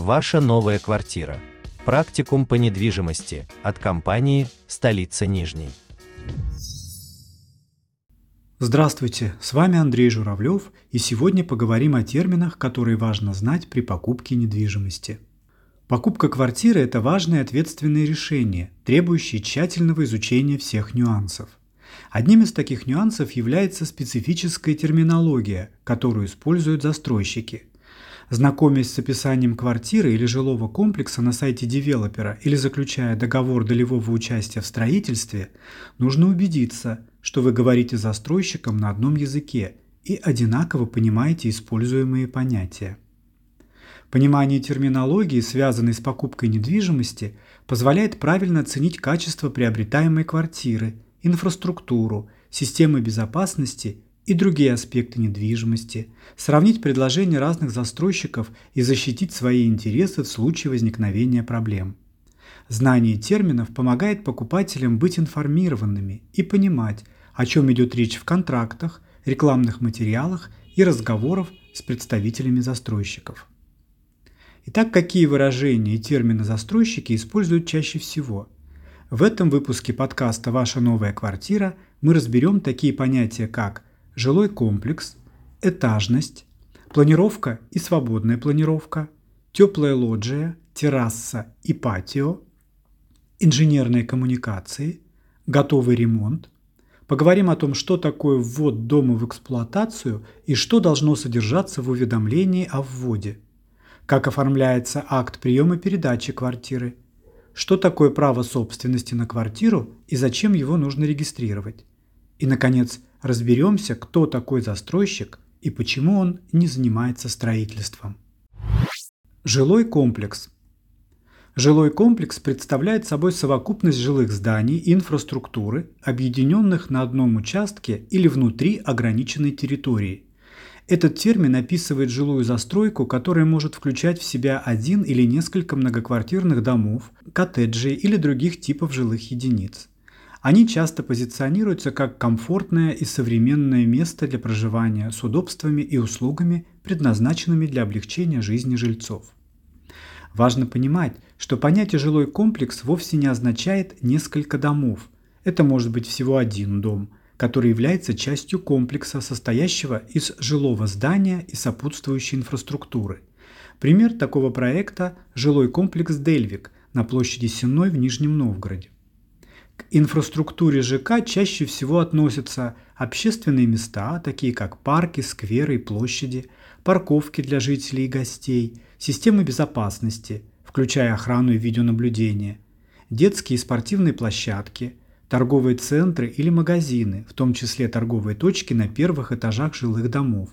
Ваша новая квартира. Практикум по недвижимости от компании «Столица Нижней». Здравствуйте, с вами Андрей Журавлев, и сегодня поговорим о терминах, которые важно знать при покупке недвижимости. Покупка квартиры – это важное ответственное решение, требующее тщательного изучения всех нюансов. Одним из таких нюансов является специфическая терминология, которую используют застройщики. Знакомясь с описанием квартиры или жилого комплекса на сайте девелопера или заключая договор долевого участия в строительстве, нужно убедиться, что вы говорите застройщиком на одном языке и одинаково понимаете используемые понятия. Понимание терминологии, связанной с покупкой недвижимости, позволяет правильно оценить качество приобретаемой квартиры – инфраструктуру, системы безопасности и другие аспекты недвижимости, сравнить предложения разных застройщиков и защитить свои интересы в случае возникновения проблем. Знание терминов помогает покупателям быть информированными и понимать, о чем идет речь в контрактах, рекламных материалах и разговорах с представителями застройщиков. Итак, какие выражения и термины застройщики используют чаще всего – в этом выпуске подкаста «Ваша новая квартира» мы разберем такие понятия, как жилой комплекс, этажность, планировка и свободная планировка, теплая лоджия, терраса и патио, инженерные коммуникации, готовый ремонт. Поговорим о том, что такое ввод дома в эксплуатацию и что должно содержаться в уведомлении о вводе. Как оформляется акт приема передачи квартиры – что такое право собственности на квартиру и зачем его нужно регистрировать. И, наконец, разберемся, кто такой застройщик и почему он не занимается строительством. Жилой комплекс. Жилой комплекс представляет собой совокупность жилых зданий и инфраструктуры, объединенных на одном участке или внутри ограниченной территории – этот термин описывает жилую застройку, которая может включать в себя один или несколько многоквартирных домов, коттеджей или других типов жилых единиц. Они часто позиционируются как комфортное и современное место для проживания с удобствами и услугами, предназначенными для облегчения жизни жильцов. Важно понимать, что понятие «жилой комплекс» вовсе не означает «несколько домов». Это может быть всего один дом – который является частью комплекса, состоящего из жилого здания и сопутствующей инфраструктуры. Пример такого проекта – жилой комплекс «Дельвик» на площади Сенной в Нижнем Новгороде. К инфраструктуре ЖК чаще всего относятся общественные места, такие как парки, скверы и площади, парковки для жителей и гостей, системы безопасности, включая охрану и видеонаблюдение, детские и спортивные площадки, торговые центры или магазины, в том числе торговые точки на первых этажах жилых домов,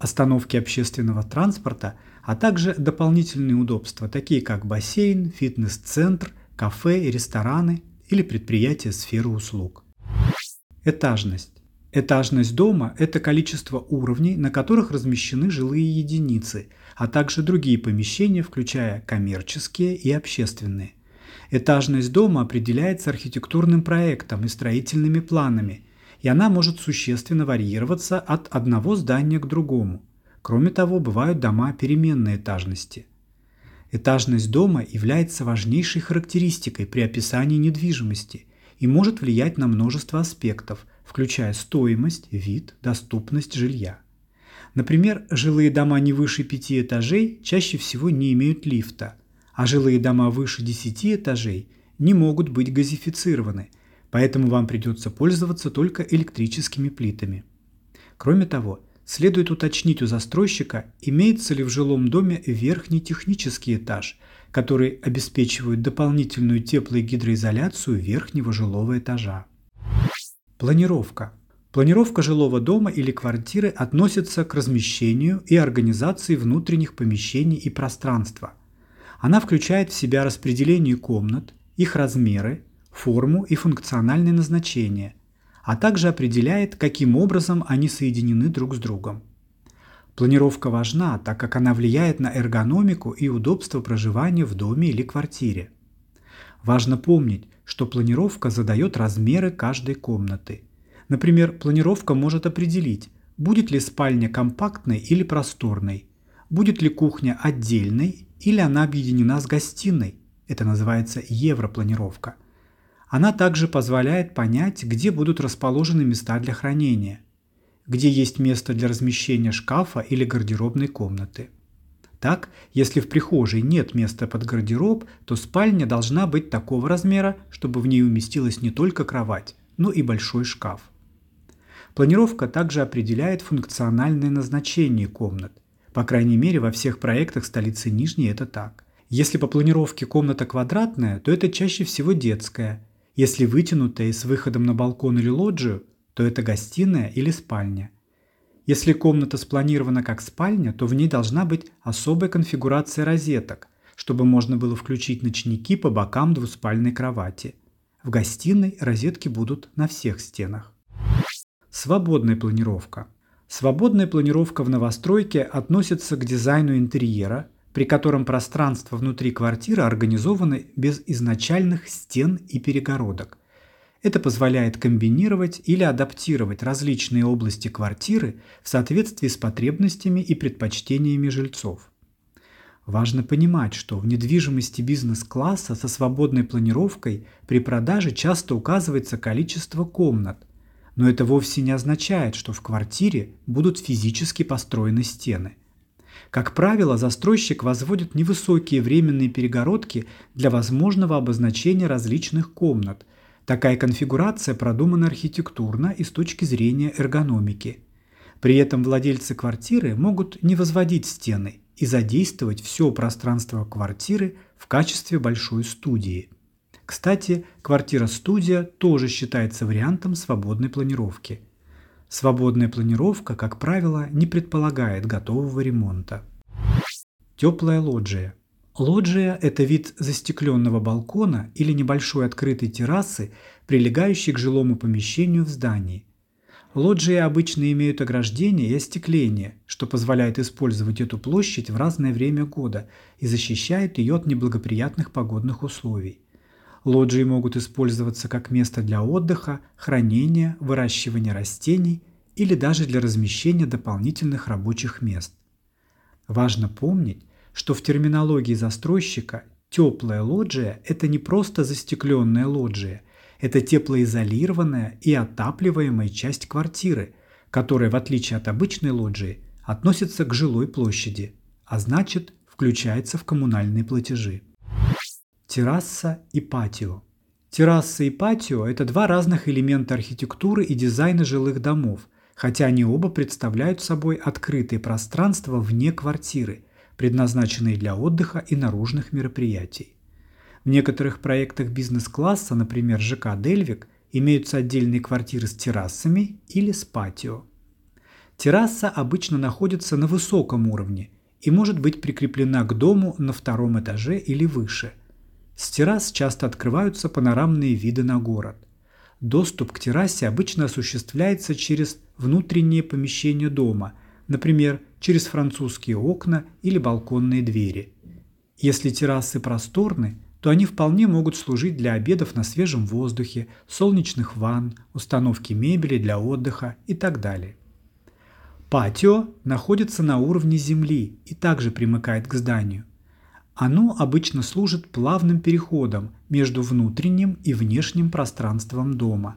остановки общественного транспорта, а также дополнительные удобства, такие как бассейн, фитнес-центр, кафе и рестораны или предприятия сферы услуг. Этажность. Этажность дома – это количество уровней, на которых размещены жилые единицы, а также другие помещения, включая коммерческие и общественные – Этажность дома определяется архитектурным проектом и строительными планами, и она может существенно варьироваться от одного здания к другому. Кроме того, бывают дома переменной этажности. Этажность дома является важнейшей характеристикой при описании недвижимости и может влиять на множество аспектов, включая стоимость, вид, доступность жилья. Например, жилые дома не выше пяти этажей чаще всего не имеют лифта – а жилые дома выше 10 этажей не могут быть газифицированы, поэтому вам придется пользоваться только электрическими плитами. Кроме того, следует уточнить у застройщика, имеется ли в жилом доме верхний технический этаж, который обеспечивает дополнительную тепло- и гидроизоляцию верхнего жилого этажа. Планировка. Планировка жилого дома или квартиры относится к размещению и организации внутренних помещений и пространства – она включает в себя распределение комнат, их размеры, форму и функциональное назначение, а также определяет, каким образом они соединены друг с другом. Планировка важна, так как она влияет на эргономику и удобство проживания в доме или квартире. Важно помнить, что планировка задает размеры каждой комнаты. Например, планировка может определить, будет ли спальня компактной или просторной, будет ли кухня отдельной или она объединена с гостиной. Это называется европланировка. Она также позволяет понять, где будут расположены места для хранения, где есть место для размещения шкафа или гардеробной комнаты. Так, если в прихожей нет места под гардероб, то спальня должна быть такого размера, чтобы в ней уместилась не только кровать, но и большой шкаф. Планировка также определяет функциональное назначение комнат. По крайней мере, во всех проектах столицы Нижней это так. Если по планировке комната квадратная, то это чаще всего детская. Если вытянутая и с выходом на балкон или лоджию, то это гостиная или спальня. Если комната спланирована как спальня, то в ней должна быть особая конфигурация розеток, чтобы можно было включить ночники по бокам двуспальной кровати. В гостиной розетки будут на всех стенах. Свободная планировка. Свободная планировка в новостройке относится к дизайну интерьера, при котором пространство внутри квартиры организовано без изначальных стен и перегородок. Это позволяет комбинировать или адаптировать различные области квартиры в соответствии с потребностями и предпочтениями жильцов. Важно понимать, что в недвижимости бизнес-класса со свободной планировкой при продаже часто указывается количество комнат – но это вовсе не означает, что в квартире будут физически построены стены. Как правило, застройщик возводит невысокие временные перегородки для возможного обозначения различных комнат. Такая конфигурация продумана архитектурно и с точки зрения эргономики. При этом владельцы квартиры могут не возводить стены и задействовать все пространство квартиры в качестве большой студии – кстати, квартира-студия тоже считается вариантом свободной планировки. Свободная планировка, как правило, не предполагает готового ремонта. Теплая лоджия. Лоджия – это вид застекленного балкона или небольшой открытой террасы, прилегающей к жилому помещению в здании. Лоджии обычно имеют ограждение и остекление, что позволяет использовать эту площадь в разное время года и защищает ее от неблагоприятных погодных условий. Лоджии могут использоваться как место для отдыха, хранения, выращивания растений или даже для размещения дополнительных рабочих мест. Важно помнить, что в терминологии застройщика теплая лоджия – это не просто застекленная лоджия, это теплоизолированная и отапливаемая часть квартиры, которая, в отличие от обычной лоджии, относится к жилой площади, а значит, включается в коммунальные платежи. Терраса и патио. Терраса и патио – это два разных элемента архитектуры и дизайна жилых домов, хотя они оба представляют собой открытые пространства вне квартиры, предназначенные для отдыха и наружных мероприятий. В некоторых проектах бизнес-класса, например, ЖК «Дельвик», имеются отдельные квартиры с террасами или с патио. Терраса обычно находится на высоком уровне и может быть прикреплена к дому на втором этаже или выше – с террас часто открываются панорамные виды на город. Доступ к террасе обычно осуществляется через внутренние помещения дома, например, через французские окна или балконные двери. Если террасы просторны, то они вполне могут служить для обедов на свежем воздухе, солнечных ванн, установки мебели для отдыха и так далее. Патио находится на уровне земли и также примыкает к зданию. Оно обычно служит плавным переходом между внутренним и внешним пространством дома.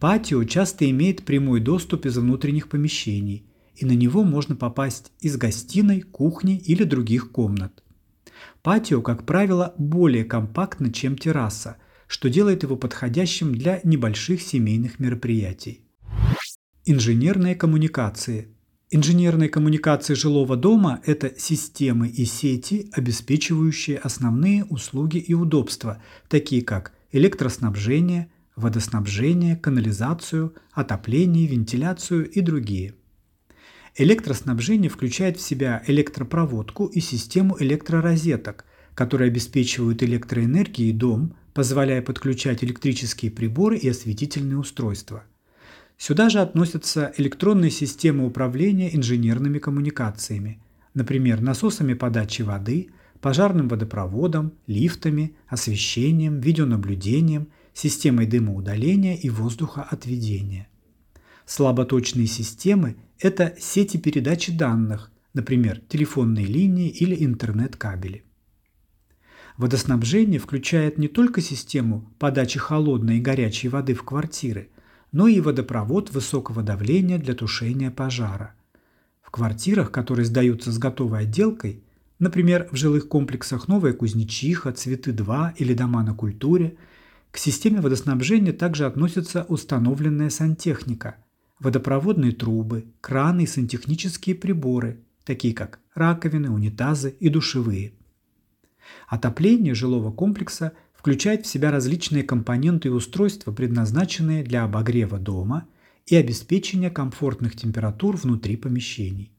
Патио часто имеет прямой доступ из внутренних помещений, и на него можно попасть из гостиной, кухни или других комнат. Патио, как правило, более компактно, чем терраса, что делает его подходящим для небольших семейных мероприятий. Инженерные коммуникации – Инженерные коммуникации жилого дома – это системы и сети, обеспечивающие основные услуги и удобства, такие как электроснабжение, водоснабжение, канализацию, отопление, вентиляцию и другие. Электроснабжение включает в себя электропроводку и систему электророзеток, которые обеспечивают электроэнергией дом, позволяя подключать электрические приборы и осветительные устройства – Сюда же относятся электронные системы управления инженерными коммуникациями, например, насосами подачи воды, пожарным водопроводом, лифтами, освещением, видеонаблюдением, системой дымоудаления и воздухоотведения. Слаботочные системы – это сети передачи данных, например, телефонные линии или интернет-кабели. Водоснабжение включает не только систему подачи холодной и горячей воды в квартиры, но и водопровод высокого давления для тушения пожара. В квартирах, которые сдаются с готовой отделкой, например, в жилых комплексах «Новая Кузнечиха», «Цветы-2» или «Дома на культуре», к системе водоснабжения также относится установленная сантехника, водопроводные трубы, краны и сантехнические приборы, такие как раковины, унитазы и душевые – Отопление жилого комплекса включает в себя различные компоненты и устройства, предназначенные для обогрева дома и обеспечения комфортных температур внутри помещений.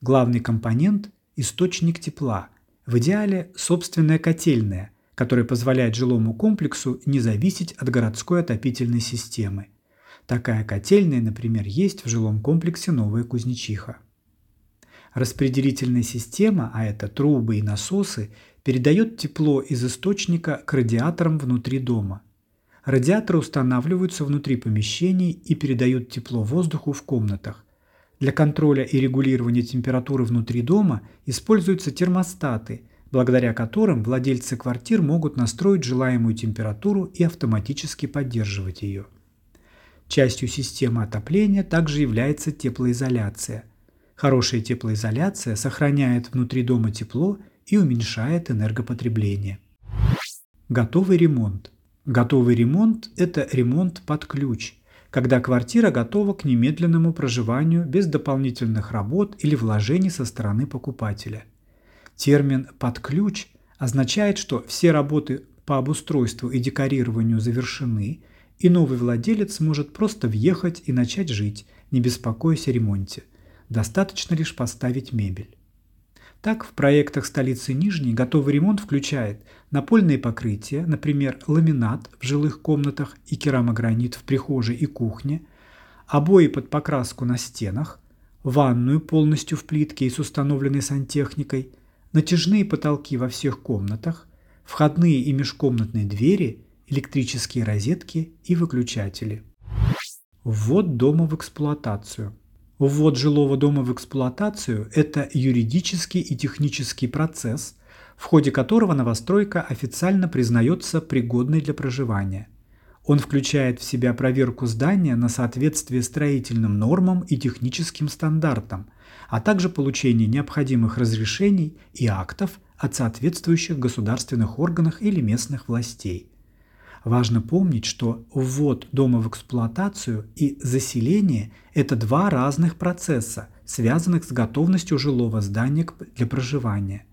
Главный компонент – источник тепла, в идеале собственная котельная, которая позволяет жилому комплексу не зависеть от городской отопительной системы. Такая котельная, например, есть в жилом комплексе «Новая Кузнечиха». Распределительная система, а это трубы и насосы, передает тепло из источника к радиаторам внутри дома. Радиаторы устанавливаются внутри помещений и передают тепло воздуху в комнатах. Для контроля и регулирования температуры внутри дома используются термостаты, благодаря которым владельцы квартир могут настроить желаемую температуру и автоматически поддерживать ее. Частью системы отопления также является теплоизоляция. Хорошая теплоизоляция сохраняет внутри дома тепло и уменьшает энергопотребление. Готовый ремонт. Готовый ремонт – это ремонт под ключ, когда квартира готова к немедленному проживанию без дополнительных работ или вложений со стороны покупателя. Термин «под ключ» означает, что все работы по обустройству и декорированию завершены, и новый владелец может просто въехать и начать жить, не беспокоясь о ремонте. Достаточно лишь поставить мебель. Так, в проектах столицы Нижней готовый ремонт включает напольные покрытия, например, ламинат в жилых комнатах и керамогранит в прихожей и кухне, обои под покраску на стенах, ванную полностью в плитке и с установленной сантехникой, натяжные потолки во всех комнатах, входные и межкомнатные двери, электрические розетки и выключатели. Ввод дома в эксплуатацию – Ввод жилого дома в эксплуатацию – это юридический и технический процесс, в ходе которого новостройка официально признается пригодной для проживания. Он включает в себя проверку здания на соответствие строительным нормам и техническим стандартам, а также получение необходимых разрешений и актов от соответствующих государственных органов или местных властей – Важно помнить, что ввод дома в эксплуатацию и заселение – это два разных процесса, связанных с готовностью жилого здания для проживания.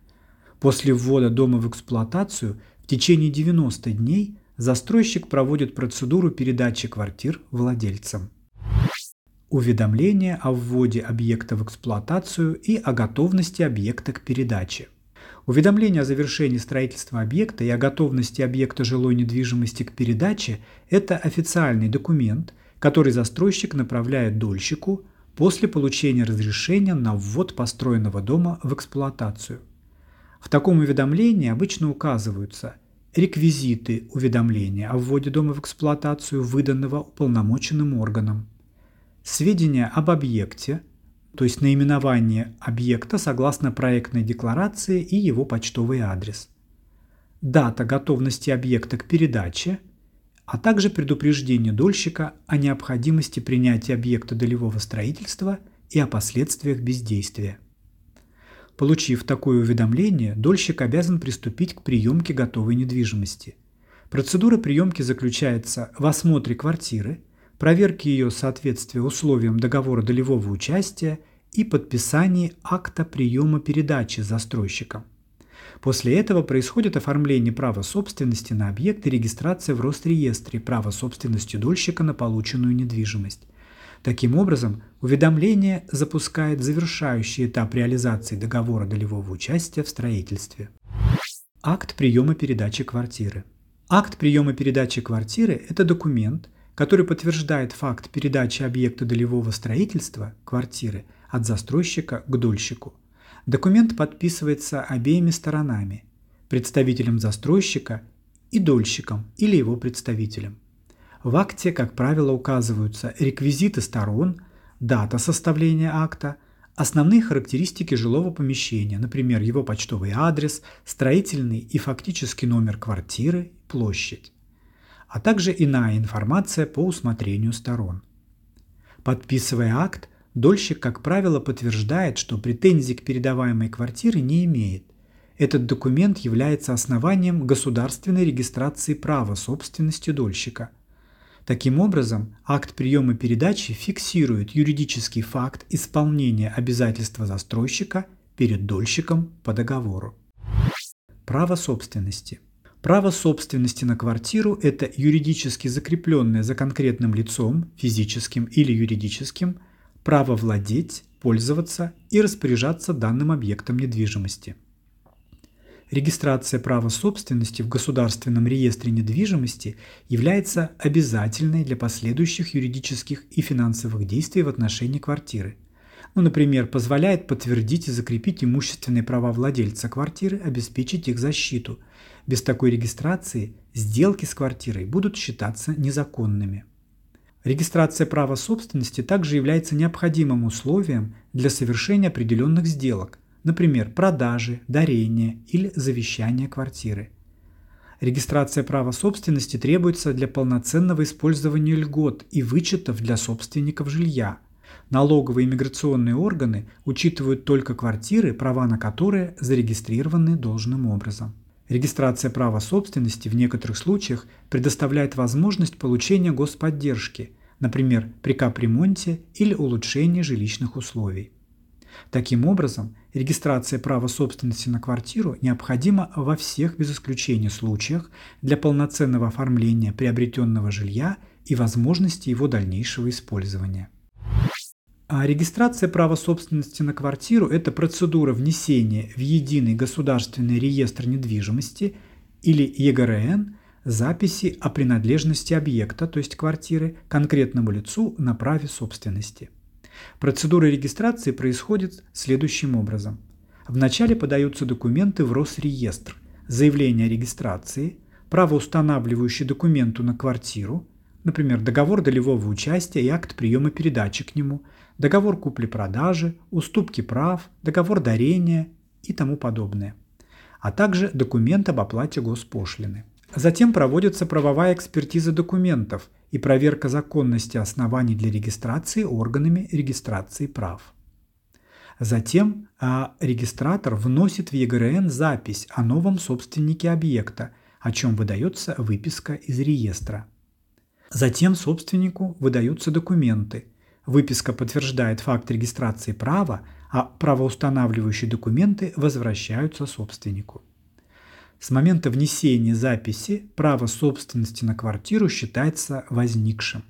После ввода дома в эксплуатацию в течение 90 дней застройщик проводит процедуру передачи квартир владельцам. Уведомление о вводе объекта в эксплуатацию и о готовности объекта к передаче. Уведомление о завершении строительства объекта и о готовности объекта жилой недвижимости к передаче – это официальный документ, который застройщик направляет дольщику после получения разрешения на ввод построенного дома в эксплуатацию. В таком уведомлении обычно указываются реквизиты уведомления о вводе дома в эксплуатацию, выданного уполномоченным органом, сведения об объекте – то есть наименование объекта согласно проектной декларации и его почтовый адрес. Дата готовности объекта к передаче, а также предупреждение дольщика о необходимости принятия объекта долевого строительства и о последствиях бездействия. Получив такое уведомление, дольщик обязан приступить к приемке готовой недвижимости. Процедура приемки заключается в осмотре квартиры – проверки ее соответствия условиям договора долевого участия и подписании акта приема передачи застройщиком. После этого происходит оформление права собственности на объект и регистрация в Росреестре права собственности дольщика на полученную недвижимость. Таким образом, уведомление запускает завершающий этап реализации договора долевого участия в строительстве. Акт приема передачи квартиры. Акт приема передачи квартиры – это документ, который подтверждает факт передачи объекта долевого строительства, квартиры, от застройщика к дольщику. Документ подписывается обеими сторонами – представителем застройщика и дольщиком или его представителем. В акте, как правило, указываются реквизиты сторон, дата составления акта, основные характеристики жилого помещения, например, его почтовый адрес, строительный и фактический номер квартиры, площадь, а также иная информация по усмотрению сторон. Подписывая акт, дольщик, как правило, подтверждает, что претензий к передаваемой квартире не имеет. Этот документ является основанием государственной регистрации права собственности дольщика – Таким образом, акт приема передачи фиксирует юридический факт исполнения обязательства застройщика перед дольщиком по договору. Право собственности. Право собственности на квартиру – это юридически закрепленное за конкретным лицом, физическим или юридическим, право владеть, пользоваться и распоряжаться данным объектом недвижимости – регистрация права собственности в Государственном реестре недвижимости является обязательной для последующих юридических и финансовых действий в отношении квартиры. Ну, например, позволяет подтвердить и закрепить имущественные права владельца квартиры, обеспечить их защиту. Без такой регистрации сделки с квартирой будут считаться незаконными. Регистрация права собственности также является необходимым условием для совершения определенных сделок, например, продажи, дарения или завещания квартиры. Регистрация права собственности требуется для полноценного использования льгот и вычетов для собственников жилья. Налоговые и миграционные органы учитывают только квартиры, права на которые зарегистрированы должным образом. Регистрация права собственности в некоторых случаях предоставляет возможность получения господдержки, например, при капремонте или улучшении жилищных условий. Таким образом, регистрация права собственности на квартиру необходима во всех без исключения случаях для полноценного оформления приобретенного жилья и возможности его дальнейшего использования. А регистрация права собственности на квартиру – это процедура внесения в единый государственный реестр недвижимости или ЕГРН записи о принадлежности объекта, то есть квартиры, конкретному лицу на праве собственности – Процедура регистрации происходит следующим образом. Вначале подаются документы в Росреестр, заявление о регистрации, правоустанавливающий документу на квартиру, например, договор долевого участия и акт приема передачи к нему, договор купли-продажи, уступки прав, договор дарения и тому подобное, а также документ об оплате госпошлины. Затем проводится правовая экспертиза документов и проверка законности оснований для регистрации органами регистрации прав. Затем а, регистратор вносит в ЕГРН запись о новом собственнике объекта, о чем выдается выписка из реестра. Затем собственнику выдаются документы. Выписка подтверждает факт регистрации права, а правоустанавливающие документы возвращаются собственнику. С момента внесения записи право собственности на квартиру считается возникшим.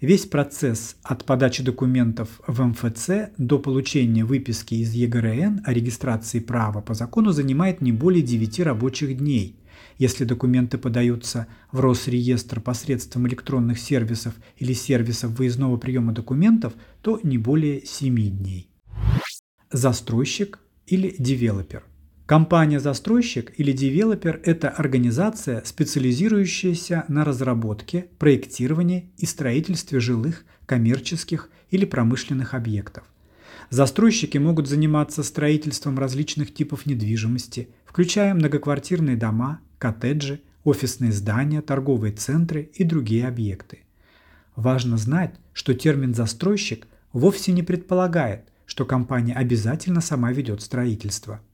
Весь процесс от подачи документов в МФЦ до получения выписки из ЕГРН о регистрации права по закону занимает не более 9 рабочих дней. Если документы подаются в Росреестр посредством электронных сервисов или сервисов выездного приема документов, то не более 7 дней. Застройщик или девелопер. Компания-застройщик или девелопер – это организация, специализирующаяся на разработке, проектировании и строительстве жилых, коммерческих или промышленных объектов. Застройщики могут заниматься строительством различных типов недвижимости, включая многоквартирные дома, коттеджи, офисные здания, торговые центры и другие объекты. Важно знать, что термин «застройщик» вовсе не предполагает, что компания обязательно сама ведет строительство –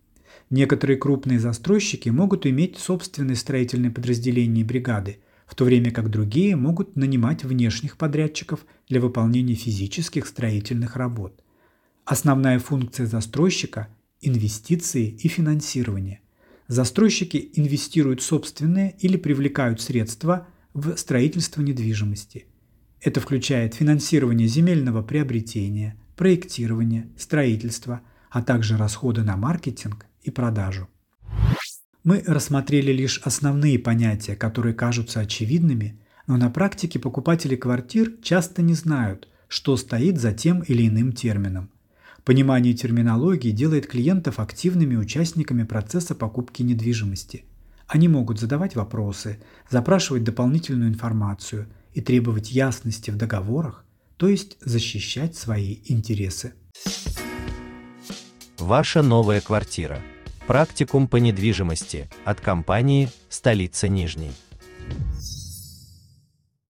Некоторые крупные застройщики могут иметь собственные строительные подразделения и бригады, в то время как другие могут нанимать внешних подрядчиков для выполнения физических строительных работ. Основная функция застройщика – инвестиции и финансирование. Застройщики инвестируют собственные или привлекают средства в строительство недвижимости. Это включает финансирование земельного приобретения, проектирование, строительство, а также расходы на маркетинг и продажу. Мы рассмотрели лишь основные понятия, которые кажутся очевидными, но на практике покупатели квартир часто не знают, что стоит за тем или иным термином. Понимание терминологии делает клиентов активными участниками процесса покупки недвижимости. Они могут задавать вопросы, запрашивать дополнительную информацию и требовать ясности в договорах, то есть защищать свои интересы. Ваша новая квартира. Практикум по недвижимости от компании «Столица Нижней».